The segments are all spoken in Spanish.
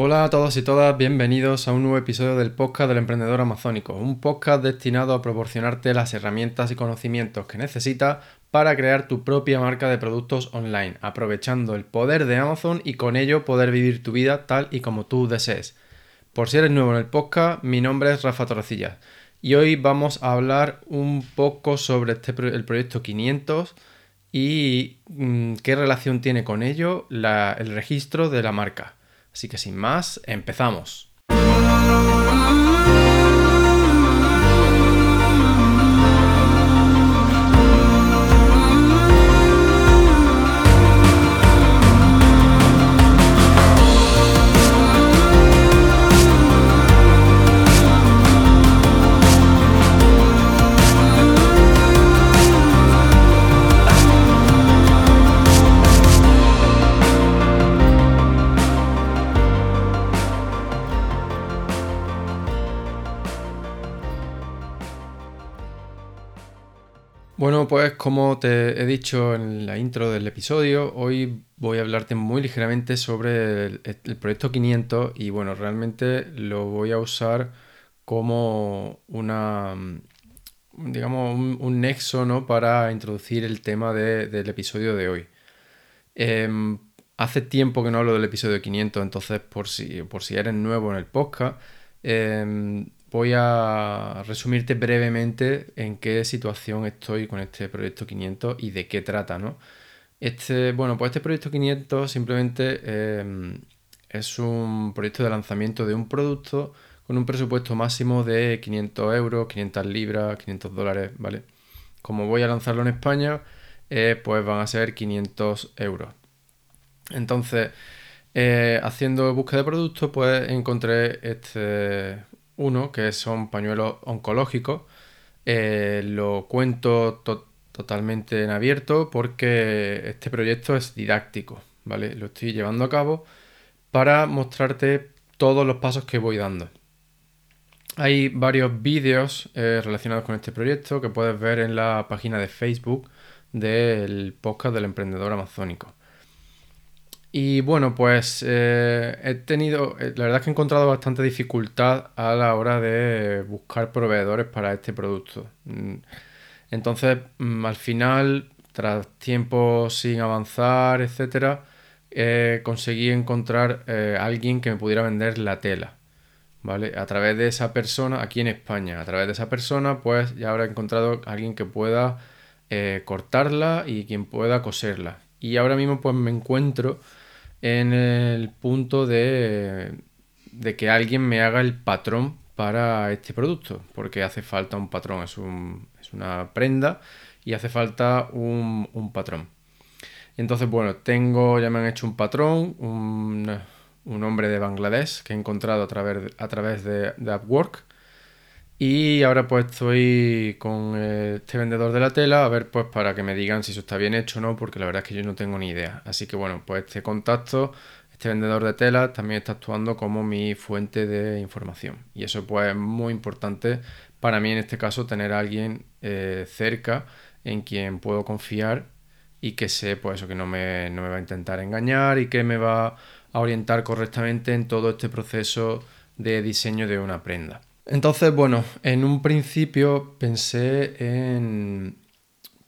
Hola a todos y todas, bienvenidos a un nuevo episodio del podcast del emprendedor amazónico, un podcast destinado a proporcionarte las herramientas y conocimientos que necesitas para crear tu propia marca de productos online, aprovechando el poder de Amazon y con ello poder vivir tu vida tal y como tú desees. Por si eres nuevo en el podcast, mi nombre es Rafa Torrecilla y hoy vamos a hablar un poco sobre este, el proyecto 500 y mm, qué relación tiene con ello el registro de la marca. Así que sin más, empezamos. Pues como te he dicho en la intro del episodio, hoy voy a hablarte muy ligeramente sobre el, proyecto 500 y bueno, realmente lo voy a usar como una, digamos, un, nexo ¿no? para introducir el tema del episodio de hoy. Em, hace tiempo que no hablo del episodio 500, entonces por si, por si eres nuevo en el podcast, em, voy a resumirte brevemente en qué situación estoy con este proyecto 500 y de qué trata, ¿no? Este, bueno, pues este proyecto 500 simplemente em, es un proyecto de lanzamiento de un producto con un presupuesto máximo de 500 euros, 500 libras, 500 dólares, ¿vale? Como voy a lanzarlo en España, eh, pues van a ser 500 euros. Entonces, eh, haciendo búsqueda de productos, pues encontré este, uno, que son pañuelos oncológicos. Eh, lo cuento totalmente en abierto porque este proyecto es didáctico, ¿vale? Lo estoy llevando a cabo para mostrarte todos los pasos que voy dando. Hay varios vídeos eh, relacionados con este proyecto que puedes ver en la página de Facebook del podcast del emprendedor amazónico. Y bueno, pues eh, he tenido, eh, la verdad es que he encontrado bastante dificultad a la hora de buscar proveedores para este producto. Mm, entonces, mm, al final, tras tiempo sin avanzar, etcétera, conseguí encontrar eh, alguien que me pudiera vender la tela. ¿Vale? A través de esa persona, aquí en España, a través de esa persona, pues ya habrá encontrado alguien que pueda cortarla y quien pueda coserla. Y ahora mismo pues me encuentro en el punto de, que alguien me haga el patrón para este producto, porque hace falta un patrón, es, una prenda y hace falta un, patrón. Entonces, bueno, tengo, ya me han hecho un patrón, un, hombre de Bangladesh que he encontrado a través, a través de, de Upwork y ahora pues estoy con este vendedor de la tela a ver pues para que me digan si eso está bien hecho o no, porque la verdad es que yo no tengo ni idea. Así que bueno, pues este contacto, este vendedor de tela también está actuando como mi fuente de información. Y eso pues es muy importante para mí en este caso tener a alguien eh, cerca en quien puedo confiar y que sé pues eso que no me, no me va a intentar engañar y que me va a orientar correctamente en todo este proceso de diseño de una prenda. Entonces, bueno, en un principio pensé en,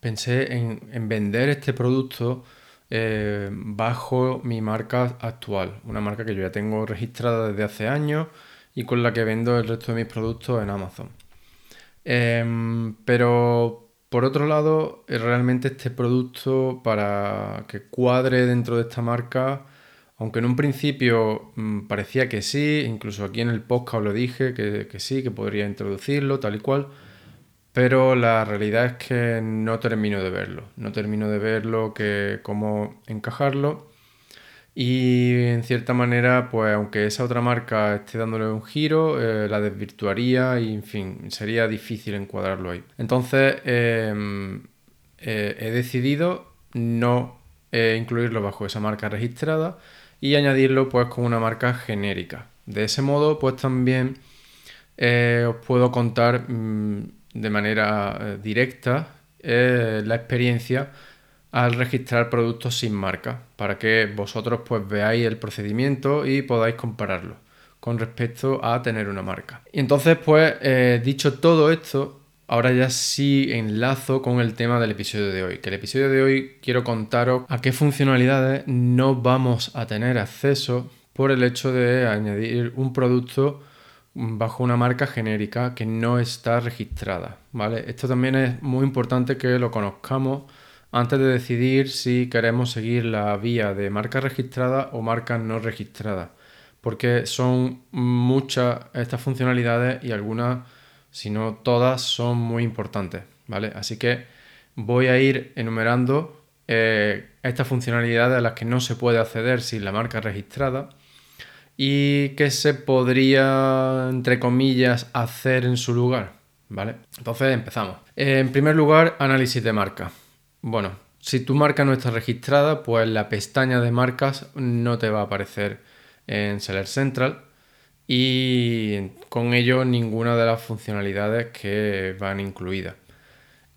pensé en, vender este producto eh, bajo mi marca actual, una marca que yo ya tengo registrada desde hace años y con la que vendo el resto de mis productos en Amazon. Em, pero por otro lado, eh, realmente este producto para que cuadre dentro de esta marca aunque en un principio mm, parecía que sí, incluso aquí en el podcast lo dije, que, sí, que podría introducirlo, tal y cual, pero la realidad es que no termino de verlo, no termino de verlo, que cómo encajarlo. Y en cierta manera, pues aunque esa otra marca esté dándole un giro, eh, la desvirtuaría y en fin, sería difícil encuadrarlo ahí. Entonces em, eh, he decidido no eh, incluirlo bajo esa marca registrada y añadirlo pues con una marca genérica. De ese modo pues también eh, os puedo contar mm, de manera eh, directa eh, la experiencia al registrar productos sin marca, para que vosotros pues veáis el procedimiento y podáis compararlo con respecto a tener una marca. Y entonces pues dicho todo esto, ahora ya sí enlazo con el tema del episodio de hoy, que el episodio de hoy quiero contaros a qué funcionalidades no vamos a tener acceso por el hecho de añadir un producto bajo una marca genérica que no está registrada, ¿vale? Esto también es muy importante que lo conozcamos antes de decidir si queremos seguir la vía de marca registrada o marca no registrada, porque son muchas estas funcionalidades y algunas, si no todas, son muy importantes, ¿vale? Así que voy a ir enumerando eh, estas funcionalidades a las que no se puede acceder sin la marca registrada y qué se podría, entre comillas, hacer en su lugar, ¿vale? Entonces empezamos. En primer lugar, análisis de marca. Bueno, si tu marca no está registrada, pues la pestaña de marcas no te va a aparecer en Seller Central y con ello ninguna de las funcionalidades que van incluidas.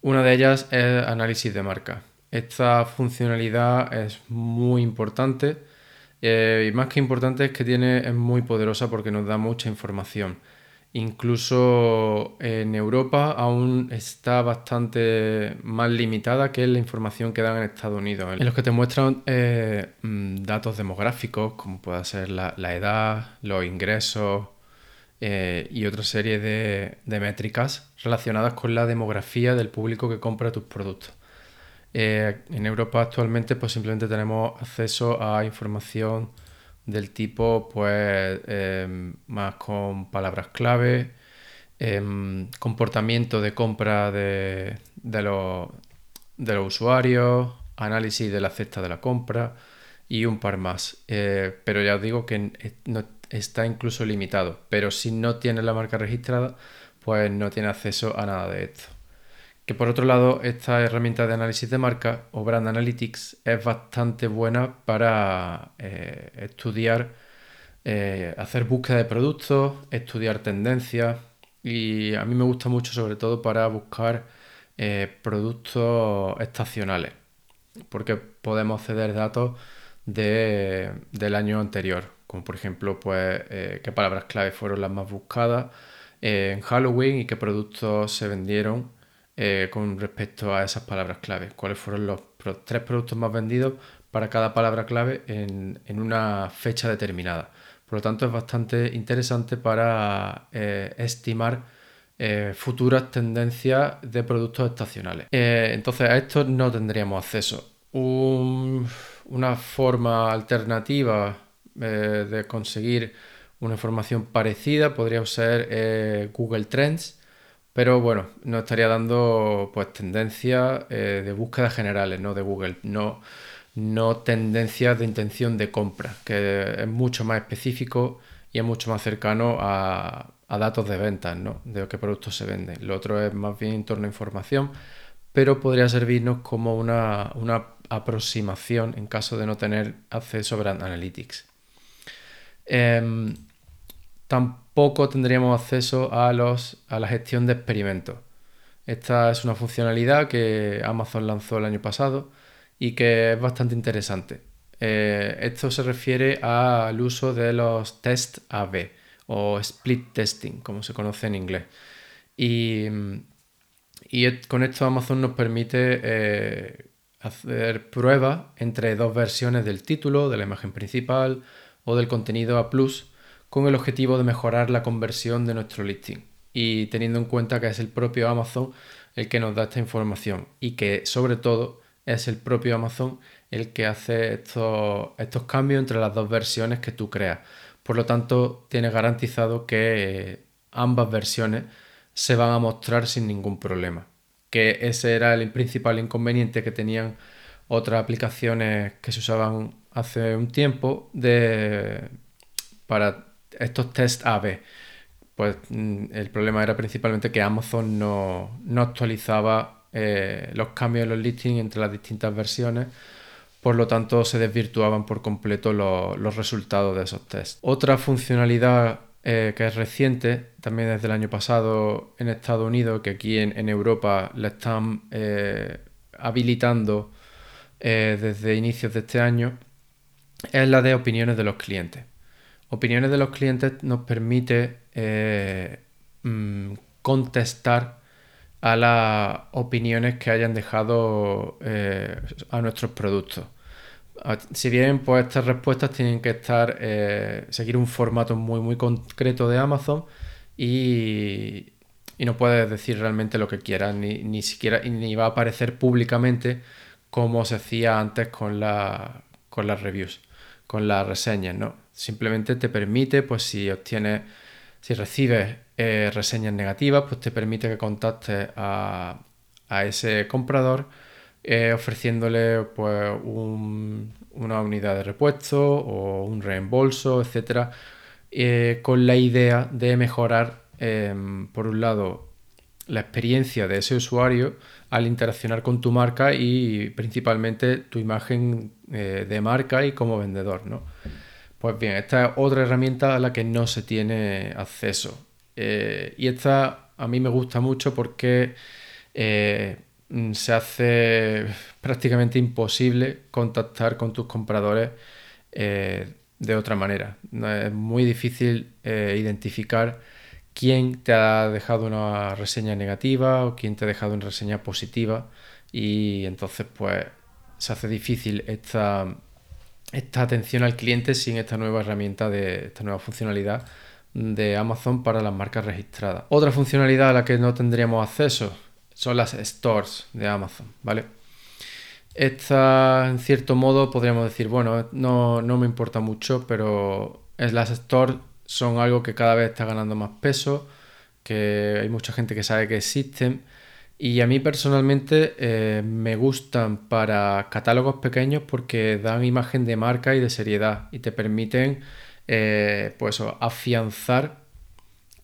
Una de ellas es análisis de marca. Esta funcionalidad es muy importante eh, y más que importante es que tiene, es muy poderosa porque nos da mucha información. Incluso en Europa aún está bastante más limitada que la información que dan en Estados Unidos, en los que te muestran eh, mm, datos demográficos, como pueda ser la, edad, los ingresos eh, y otra serie de, métricas relacionadas con la demografía del público que compra tus productos. Eh, en Europa actualmente pues simplemente tenemos acceso a información del tipo, pues, em, más con palabras clave, em, comportamiento de compra de, los, de, los, usuarios, análisis de la cesta de la compra y un par más. Eh, pero ya os digo que no, está incluso limitado. Pero si no tiene la marca registrada, pues no tiene acceso a nada de esto. Que por otro lado, esta herramienta de análisis de marca o Brand Analytics es bastante buena para eh, estudiar, eh, hacer búsqueda de productos, estudiar tendencias. Y a mí me gusta mucho sobre todo para buscar eh, productos estacionales porque podemos acceder datos del año anterior, como por ejemplo pues qué palabras clave fueron las más buscadas en Halloween y qué productos se vendieron eh, con respecto a esas palabras clave. ¿Cuáles fueron los tres productos más vendidos para cada palabra clave en, una fecha determinada? Por lo tanto, es bastante interesante para eh, estimar eh, futuras tendencias de productos estacionales. entonces, a esto no tendríamos acceso. una forma alternativa de conseguir una información parecida podría ser Google Trends pero bueno, nos estaría dando pues tendencias eh, de búsqueda generales, ¿no? De Google, no, no tendencias de intención de compra, que es mucho más específico y es mucho más cercano a, datos de ventas, ¿no? De qué productos se venden. Lo otro es más bien en torno a información, pero podría servirnos como una, aproximación en caso de no tener acceso a Brand Analytics. Em, tampoco tendríamos acceso a, los, a la gestión de experimentos. Esta es una funcionalidad que Amazon lanzó el año pasado y que es bastante interesante. Eh, esto se refiere al uso de los test AB o split testing, como se conoce en inglés. Y, con esto Amazon nos permite eh, hacer pruebas entre dos versiones del título, de la imagen principal o del contenido A con el objetivo de mejorar la conversión de nuestro listing y teniendo en cuenta que es el propio Amazon el que nos da esta información y que sobre todo es el propio Amazon el que hace estos, estos cambios entre las dos versiones que tú creas. Por lo tanto, tienes garantizado que ambas versiones se van a mostrar sin ningún problema. Que ese era el principal inconveniente que tenían otras aplicaciones que se usaban hace un tiempo de, para estos test AB, pues mm, el problema era principalmente que Amazon no, actualizaba eh, los cambios en los listings entre las distintas versiones, por lo tanto se desvirtuaban por completo los resultados de esos tests. Otra funcionalidad eh, que es reciente, también desde el año pasado en Estados Unidos, que aquí en, Europa la están eh, habilitando desde inicios de este año es la de opiniones de los clientes. Opiniones de los clientes nos permite eh, mm, contestar a las opiniones que hayan dejado eh, a nuestros productos. Si bien pues estas respuestas tienen que estar seguir un formato muy muy concreto de Amazon y, no puedes decir realmente lo que quieras ni, ni siquiera ni va a aparecer públicamente como se hacía antes con, con las reviews, con las reseñas, ¿no? Simplemente te permite, pues si obtienes, si recibes eh, reseñas negativas, pues te permite que contactes a, ese comprador eh, ofreciéndole pues una unidad de repuesto o un reembolso, etcétera, eh, con la idea de mejorar, em, por un lado, la experiencia de ese usuario al interaccionar con tu marca y principalmente tu imagen de marca y como vendedor, ¿no? Pues bien, esta es otra herramienta a la que no se tiene acceso. Eh, y esta a mí me gusta mucho porque eh, se hace prácticamente imposible contactar con tus compradores de otra manera. Es muy difícil identificar quién te ha dejado una reseña negativa o quién te ha dejado una reseña positiva y entonces pues se hace difícil esta, esta atención al cliente sin esta nueva herramienta de esta nueva funcionalidad de Amazon para las marcas registradas. Otra funcionalidad a la que no tendríamos acceso son las stores de Amazon, ¿vale? Esta, en cierto modo, podríamos decir, bueno, no, no me importa mucho, pero las stores son algo que cada vez está ganando más peso, que hay mucha gente que sabe que existen. Y a mí personalmente eh, me gustan para catálogos pequeños porque dan imagen de marca y de seriedad y te permiten eh, pues afianzar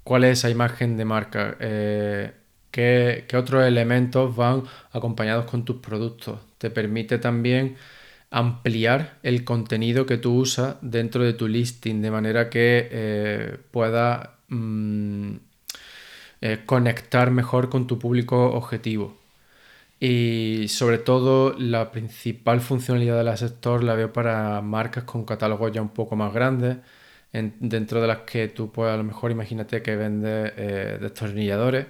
cuál es esa imagen de marca, eh, qué, qué, otros elementos van acompañados con tus productos. Te permite también ampliar el contenido que tú usas dentro de tu listing de manera que pueda mm, eh, conectar mejor con tu público objetivo. Y sobre todo la principal funcionalidad de las stores la veo para marcas con catálogos ya un poco más grandes, dentro de las que tú puedes a lo mejor imagínate que vendes eh, destornilladores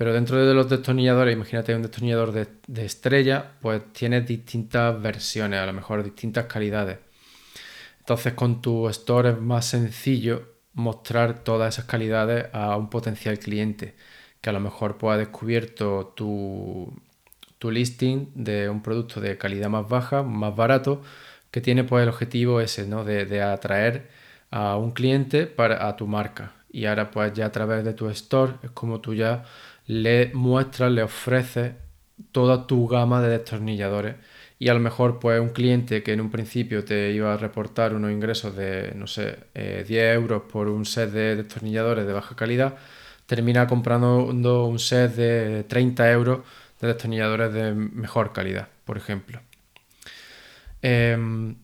pero dentro de los destornilladores, imagínate un destornillador de, estrella, pues tienes distintas versiones, a lo mejor distintas calidades. Entonces con tu store es más sencillo mostrar todas esas calidades a un potencial cliente que a lo mejor pues, ha descubierto tu, listing de un producto de calidad más baja, más barato, que tiene pues el objetivo ese, ¿no? De, de atraer a un cliente para, a tu marca. Y ahora pues ya a través de tu store es como tú ya le muestras, le ofreces toda tu gama de destornilladores y a lo mejor pues un cliente que en un principio te iba a reportar unos ingresos de, no sé, 10 eh, euros por un set de destornilladores de baja calidad, termina comprando un set de 30 euros de destornilladores de mejor calidad, por ejemplo. Em,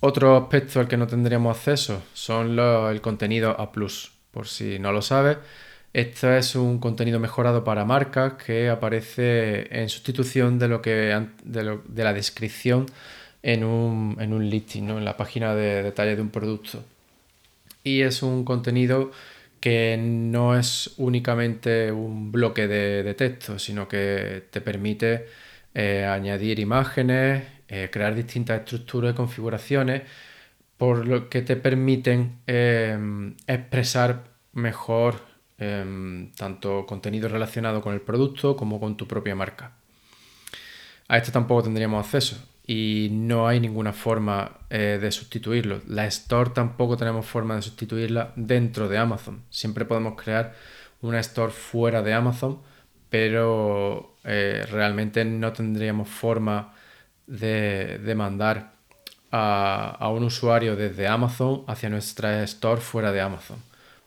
otro aspecto al que no tendríamos acceso son el contenido A+, por si no lo sabes. Esto es un contenido mejorado para marcas que aparece en sustitución de lo que de, la descripción en un, listing, en la página de detalle de un producto. Y es un contenido que no es únicamente un bloque de, texto, sino que te permite eh, añadir imágenes, eh, crear distintas estructuras y configuraciones, por lo que te permiten eh, expresar mejor Em, tanto contenido relacionado con el producto como con tu propia marca. A esto tampoco tendríamos acceso y no hay ninguna forma eh, de sustituirlo. La Store tampoco tenemos forma de sustituirla dentro de Amazon. Siempre podemos crear una Store fuera de Amazon, pero eh, realmente no tendríamos forma de, mandar a, a, un usuario desde Amazon hacia nuestra Store fuera de Amazon.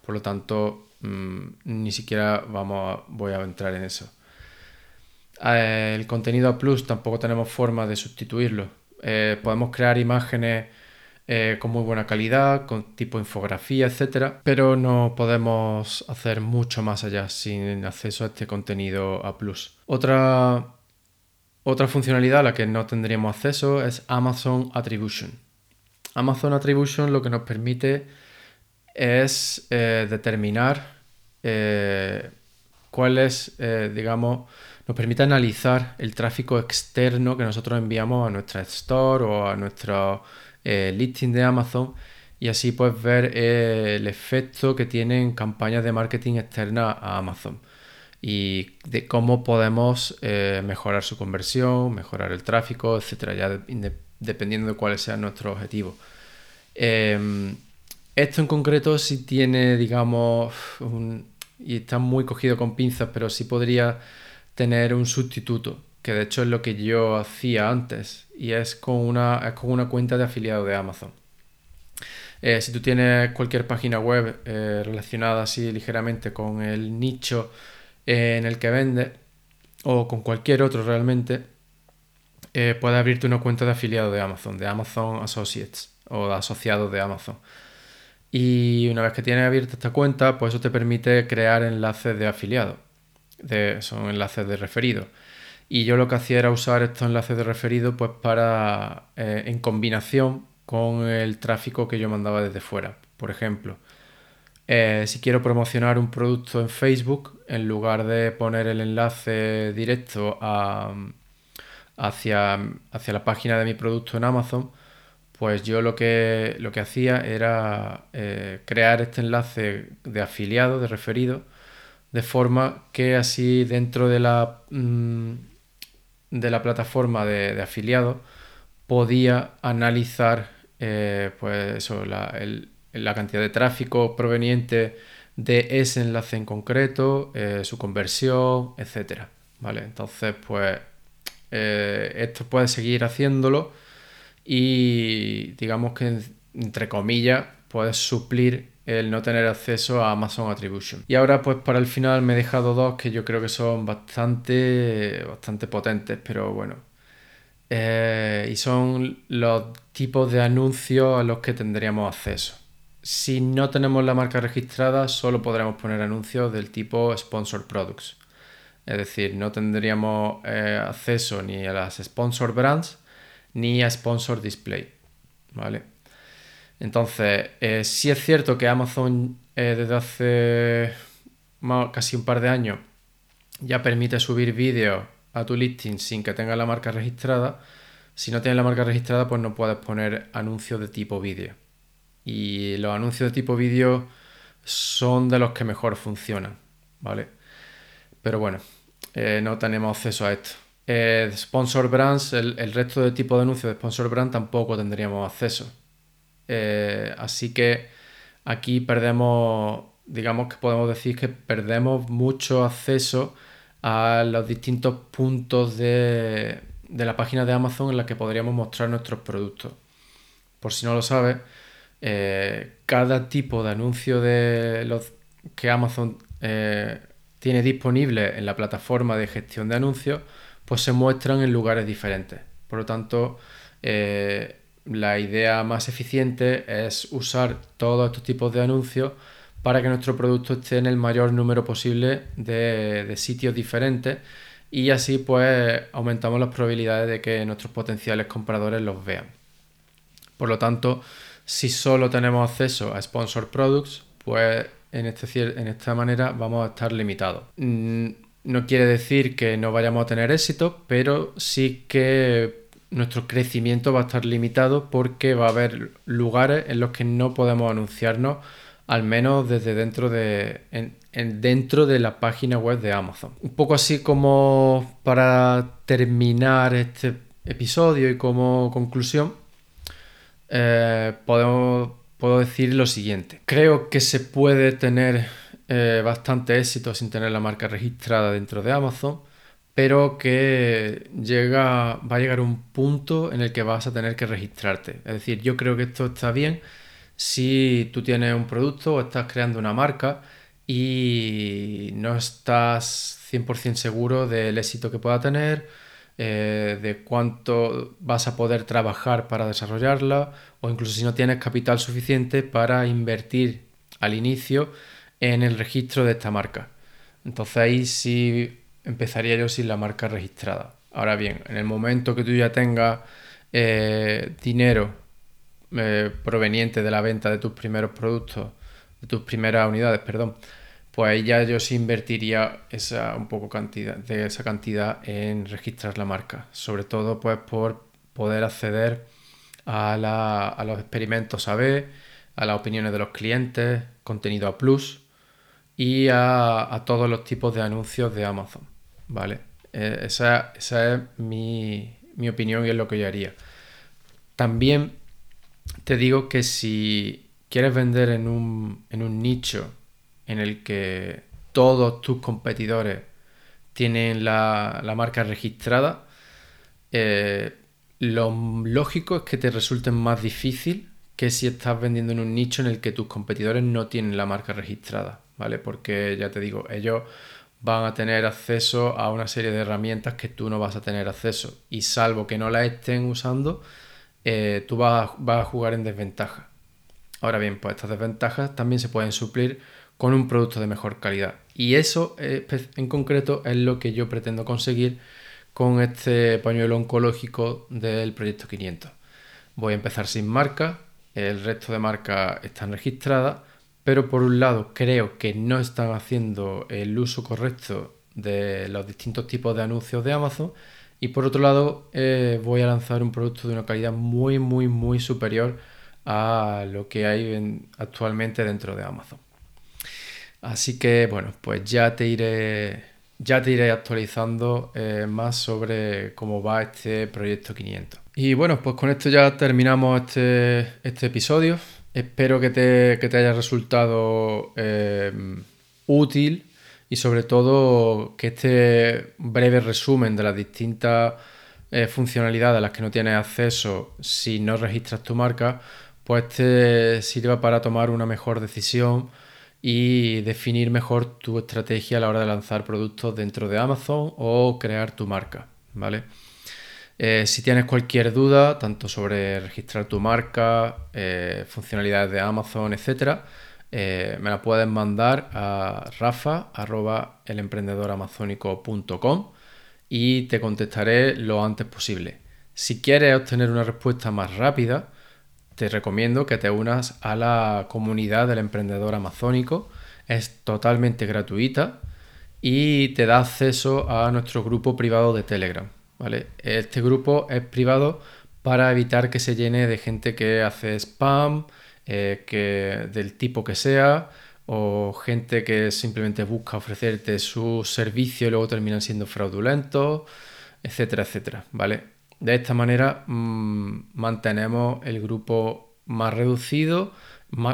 Por lo tanto, Mm, ni siquiera vamos voy a entrar en eso. Eh, el contenido a plus tampoco tenemos forma de sustituirlo. Eh, podemos crear imágenes eh, con muy buena calidad, con tipo infografía, etcétera, pero no podemos hacer mucho más allá sin acceso a este contenido a plus. Otra, Otra funcionalidad a la que no tendríamos acceso es Amazon Attribution. Amazon Attribution lo que nos permite es eh, determinar eh, cuál es, eh, digamos, nos permite analizar el tráfico externo que nosotros enviamos a nuestra store o a nuestro listing de Amazon y así pues ver el efecto que tienen campañas de marketing externa a Amazon y de cómo podemos eh, mejorar su conversión, mejorar el tráfico, etcétera, ya dependiendo de cuáles sean nuestros objetivos. Em, esto en concreto sí tiene, digamos, y está muy cogido con pinzas, pero sí podría tener un sustituto, que de hecho es lo que yo hacía antes, y es con una, es con una cuenta de afiliado de Amazon. Eh, si tú tienes cualquier página web eh, relacionada así ligeramente con el nicho en el que vende o con cualquier otro realmente, eh, puedes abrirte una cuenta de afiliado de Amazon, de Amazon Associates o de asociados de Amazon. Y una vez que tienes abierta esta cuenta, pues eso te permite crear enlaces de afiliado. De, son enlaces de referido. Y yo lo que hacía era usar estos enlaces de referido pues para eh, en combinación con el tráfico que yo mandaba desde fuera. Por ejemplo, eh, si quiero promocionar un producto en Facebook, en lugar de poner el enlace directo hacia, hacia, la página de mi producto en Amazon, pues yo lo que, lo que hacía era eh, crear este enlace de afiliado, de referido, de forma que así dentro de la, mm, de la plataforma de, afiliado podía analizar eh, pues eso, el, la cantidad de tráfico proveniente de ese enlace en concreto, eh, su conversión, etcétera. ¿Vale? Entonces, pues esto puede seguir haciéndolo y digamos que entre comillas puedes suplir el no tener acceso a Amazon Attribution. Y ahora pues para el final me he dejado dos que yo creo que son bastante, bastante potentes, pero bueno. Eh, y son los tipos de anuncios a los que tendríamos acceso. Si no tenemos la marca registrada, solo podremos poner anuncios del tipo Sponsor Products. Es decir, no tendríamos eh, acceso ni a las Sponsor Brands ni a Sponsor Display. ¿Vale? Entonces, eh, sí es cierto que Amazon eh, desde hace casi un par de años ya permite subir vídeos a tu listing sin que tenga la marca registrada. Si no tienes la marca registrada, pues no puedes poner anuncios de tipo vídeo y los anuncios de tipo vídeo son de los que mejor funcionan, ¿vale? Pero bueno, eh, no tenemos acceso a esto. Eh, sponsor Brands, el, resto de tipo de anuncios de Sponsor Brand tampoco tendríamos acceso. Eh, así que aquí perdemos, digamos que podemos decir que perdemos mucho acceso a los distintos puntos de, de la página de Amazon en la que podríamos mostrar nuestros productos. Por si no lo sabes, eh, cada tipo de anuncio de los que Amazon tiene disponible en la plataforma de gestión de anuncios, pues se muestran en lugares diferentes. Por lo tanto, eh, la idea más eficiente es usar todos estos tipos de anuncios para que nuestro producto esté en el mayor número posible de, sitios diferentes y así pues aumentamos las probabilidades de que nuestros potenciales compradores los vean. Por lo tanto, si solo tenemos acceso a sponsor products, pues en, este, en esta manera vamos a estar limitados. Mm, no quiere decir que no vayamos a tener éxito, pero sí que nuestro crecimiento va a estar limitado porque va a haber lugares en los que no podemos anunciarnos, al menos desde dentro de, dentro de la página web de Amazon. Un poco así como para terminar este episodio y como conclusión, eh, podemos, puedo decir lo siguiente. Creo que se puede tener eh, bastante éxito sin tener la marca registrada dentro de Amazon, pero que llega, va a llegar un punto en el que vas a tener que registrarte. Es decir, yo creo que esto está bien si tú tienes un producto o estás creando una marca y no estás 100% seguro del éxito que pueda tener eh, de cuánto vas a poder trabajar para desarrollarla o incluso si no tienes capital suficiente para invertir al inicio en el registro de esta marca. Entonces ahí sí empezaría yo sin la marca registrada. Ahora bien, en el momento que tú ya tengas eh, dinero eh, proveniente de la venta de tus primeros productos, de tus primeras unidades, perdón, pues ahí ya yo sí invertiría esa un poco cantidad de esa cantidad en registrar la marca, sobre todo pues por poder acceder a, los experimentos AB, a las opiniones de los clientes, contenido a plus y a, todos los tipos de anuncios de Amazon, ¿vale? Eh, esa, es mi, mi opinión y es lo que yo haría. También te digo que si quieres vender en un, nicho en el que todos tus competidores tienen la, marca registrada, eh, lo lógico es que te resulte más difícil que si estás vendiendo en un nicho en el que tus competidores no tienen la marca registrada, ¿vale? Porque ya te digo, ellos van a tener acceso a una serie de herramientas que tú no vas a tener acceso y salvo que no las estén usando, eh, tú vas a, jugar en desventaja. Ahora bien, pues estas desventajas también se pueden suplir con un producto de mejor calidad. Y eso eh, en concreto es lo que yo pretendo conseguir con este pañuelo oncológico del proyecto 500. Voy a empezar sin marca, el resto de marcas están registradas, pero por un lado creo que no están haciendo el uso correcto de los distintos tipos de anuncios de Amazon y por otro lado, eh, voy a lanzar un producto de una calidad muy, muy, muy superior a lo que hay actualmente dentro de Amazon. Así que bueno, pues ya te iré, ya te iré actualizando eh, más sobre cómo va este proyecto 500. Y bueno, pues con esto ya terminamos este, este episodio. Espero que te, que te haya resultado eh, útil y sobre todo que este breve resumen de las distintas eh, funcionalidades a las que no tienes acceso si no registras tu marca, pues te sirva para tomar una mejor decisión y definir mejor tu estrategia a la hora de lanzar productos dentro de Amazon o crear tu marca, ¿vale? Eh, si tienes cualquier duda, tanto sobre registrar tu marca, eh, funcionalidades de Amazon, etc., eh, me la puedes mandar a rafa.elemprendedoramazónico.com y te contestaré lo antes posible. Si quieres obtener una respuesta más rápida, te recomiendo que te unas a la comunidad del emprendedor amazónico. Es totalmente gratuita y te da acceso a nuestro grupo privado de Telegram. ¿Vale? Este grupo es privado para evitar que se llene de gente que hace spam, eh, que, del tipo que sea, o gente que simplemente busca ofrecerte su servicio y luego terminan siendo fraudulentos, etcétera, etcétera, ¿vale? De esta manera mm, mantenemos el grupo más reducido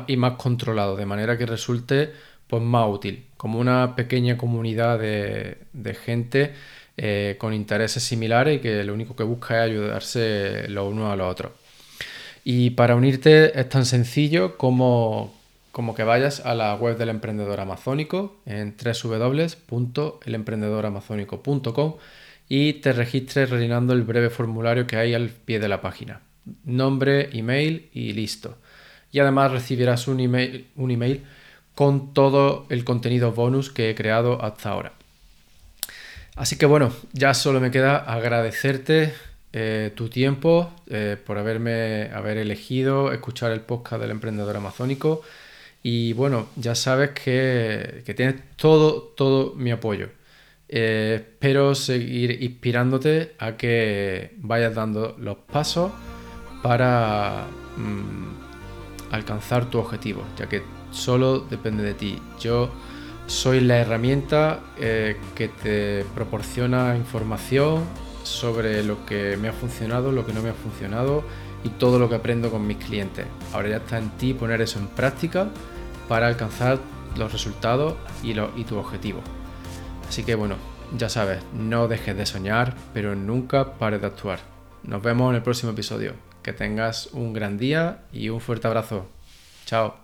y más controlado, de manera que resulte pues, más útil, como una pequeña comunidad de, gente eh, con intereses similares y que lo único que busca es ayudarse los unos a los otros. Y para unirte es tan sencillo como, como que vayas a la web del emprendedor amazónico en www.elemprendedoramazónico.com y te registres rellenando el breve formulario que hay al pie de la página. Nombre, email y listo. Y además recibirás un email, un email con todo el contenido bonus que he creado hasta ahora. Así que bueno, ya solo me queda agradecerte eh, tu tiempo eh, por haberme haber elegido escuchar el podcast del emprendedor amazónico. Y bueno, ya sabes que, tienes todo, todo mi apoyo. Eh, espero seguir inspirándote a que vayas dando los pasos para mm, alcanzar tu objetivo, ya que solo depende de ti. Yo soy la herramienta que te proporciona información sobre lo que me ha funcionado, lo que no me ha funcionado y todo lo que aprendo con mis clientes. Ahora ya está en ti poner eso en práctica para alcanzar los resultados y, y tu objetivo. Así que bueno, ya sabes, no dejes de soñar, pero nunca pares de actuar. Nos vemos en el próximo episodio. Que tengas un gran día y un fuerte abrazo. Chao.